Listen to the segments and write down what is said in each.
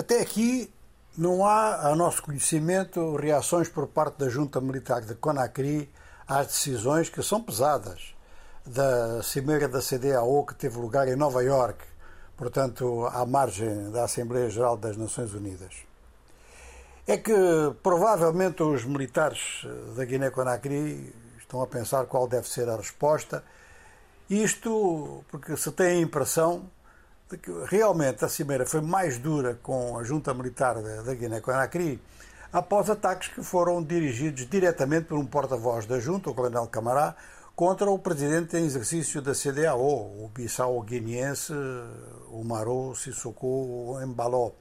Até aqui não há, a nosso conhecimento, reações por parte da junta militar de Conakry às decisões que são pesadas da cimeira da CDAO que teve lugar em Nova Iorque, portanto, à margem da Assembleia Geral das Nações Unidas. É que provavelmente os militares da Guiné-Conakry estão a pensar qual deve ser a resposta. Isto porque se tem a impressão de que realmente a cimeira foi mais dura com a junta militar da Guiné-Conakry após ataques que foram dirigidos diretamente por um porta-voz da junta, o coronel Camará, contra o presidente em exercício da CDAO, o bissau-guineense Umaro Sissoko Embaló. O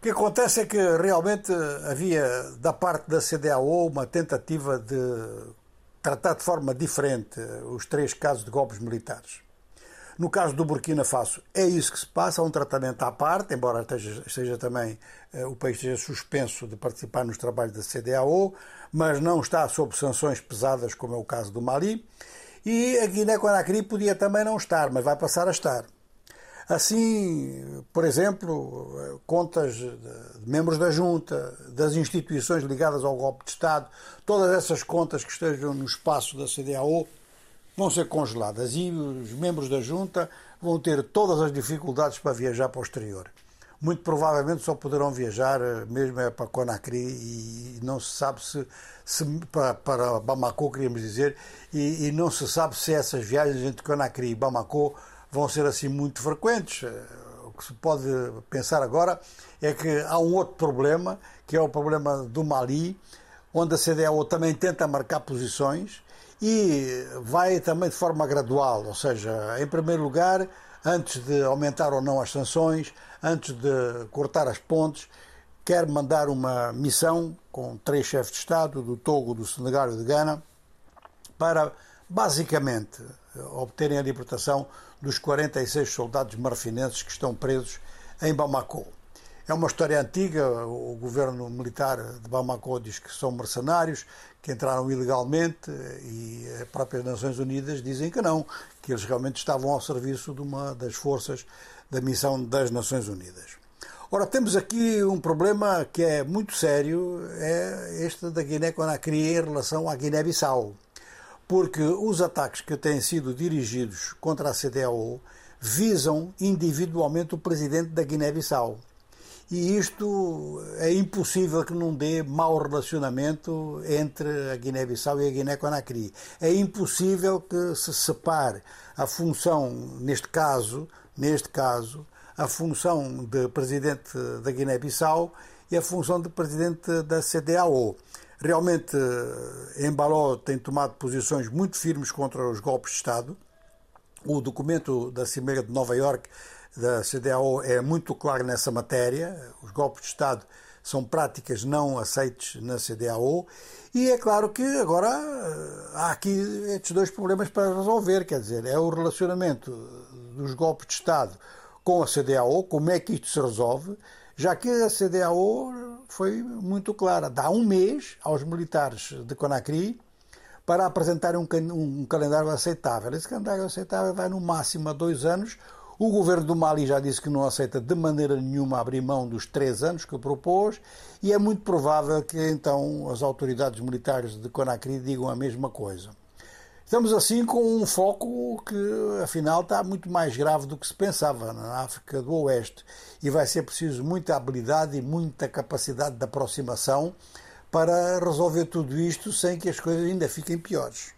que acontece é que realmente havia da parte da CDAO uma tentativa de tratar de forma diferente os três casos de golpes militares. No caso do Burkina Faso, é isso que se passa, há um tratamento à parte, embora esteja, esteja também eh, o país esteja suspenso de participar nos trabalhos da CDAO, mas não está sob sanções pesadas, como é o caso do Mali. E a Guiné-Conakry podia também não estar, mas vai passar a estar. Assim, por exemplo, contas de membros da junta, das instituições ligadas ao golpe de Estado, todas essas contas que estejam no espaço da CDAO vão ser congeladas e os membros da junta vão ter todas as dificuldades para viajar para o exterior. Muito provavelmente só poderão viajar eh, mesmo é para Conakry e não se sabe se, se para, para, Bamako, queríamos dizer, e, e, não se sabe se essas viagens entre Conakry e Bamako vão ser assim muito frequentes. Eh, o que se pode pensar agora é que há um outro problema, que é o problema do Mali, onde a CDAO também tenta marcar posições e vai também de forma gradual, ou seja, em primeiro lugar, antes de aumentar ou não as sanções, antes de cortar as pontes, quer mandar uma missão com três chefes de Estado, do Togo, do Senegal e de Gana, para basicamente obterem a libertação dos 46 soldados marfinenses que estão presos em Bamako. É uma história antiga, o governo militar de Bamako diz que são mercenários, que entraram ilegalmente e as próprias Nações Unidas dizem que não, que eles realmente estavam ao serviço de uma das forças da missão das Nações Unidas. Ora, temos aqui um problema que é muito sério, é este da Guiné-Conakry em relação à Guiné-Bissau, porque os ataques que têm sido dirigidos contra a CDAO visam individualmente o presidente da Guiné-Bissau e isto é impossível que não dê mau relacionamento entre a Guiné-Bissau e a Guiné-Conakry. É impossível que se separe a função, neste caso, neste caso, a função de presidente da Guiné-Bissau e a função de presidente da CDAO. Realmente, Embaló tem tomado posições muito firmes contra os golpes de Estado. O documento da Cimeira de Nova Iorque da CDAO é muito claro nessa matéria. Os golpes de Estado são práticas não aceites na CDAO e é claro que agora eh, há aqui estes dois problemas para resolver, quer dizer, é o relacionamento dos golpes de Estado com a CDAO, como é que isto se resolve, já que a CDAO foi muito clara, dá um mês aos militares de Conakry para apresentarem um, um calendário aceitável. Esse calendário aceitável vai no máximo a dois anos, o governo do Mali já disse que não aceita de maneira nenhuma abrir mão dos três anos que propôs e é muito provável que então as autoridades militares de Conakry digam a mesma coisa. Estamos assim com um foco que afinal está muito mais grave do que se pensava na África do Oeste e vai ser preciso muita habilidade e muita capacidade de aproximação para resolver tudo isto sem que as coisas ainda fiquem piores.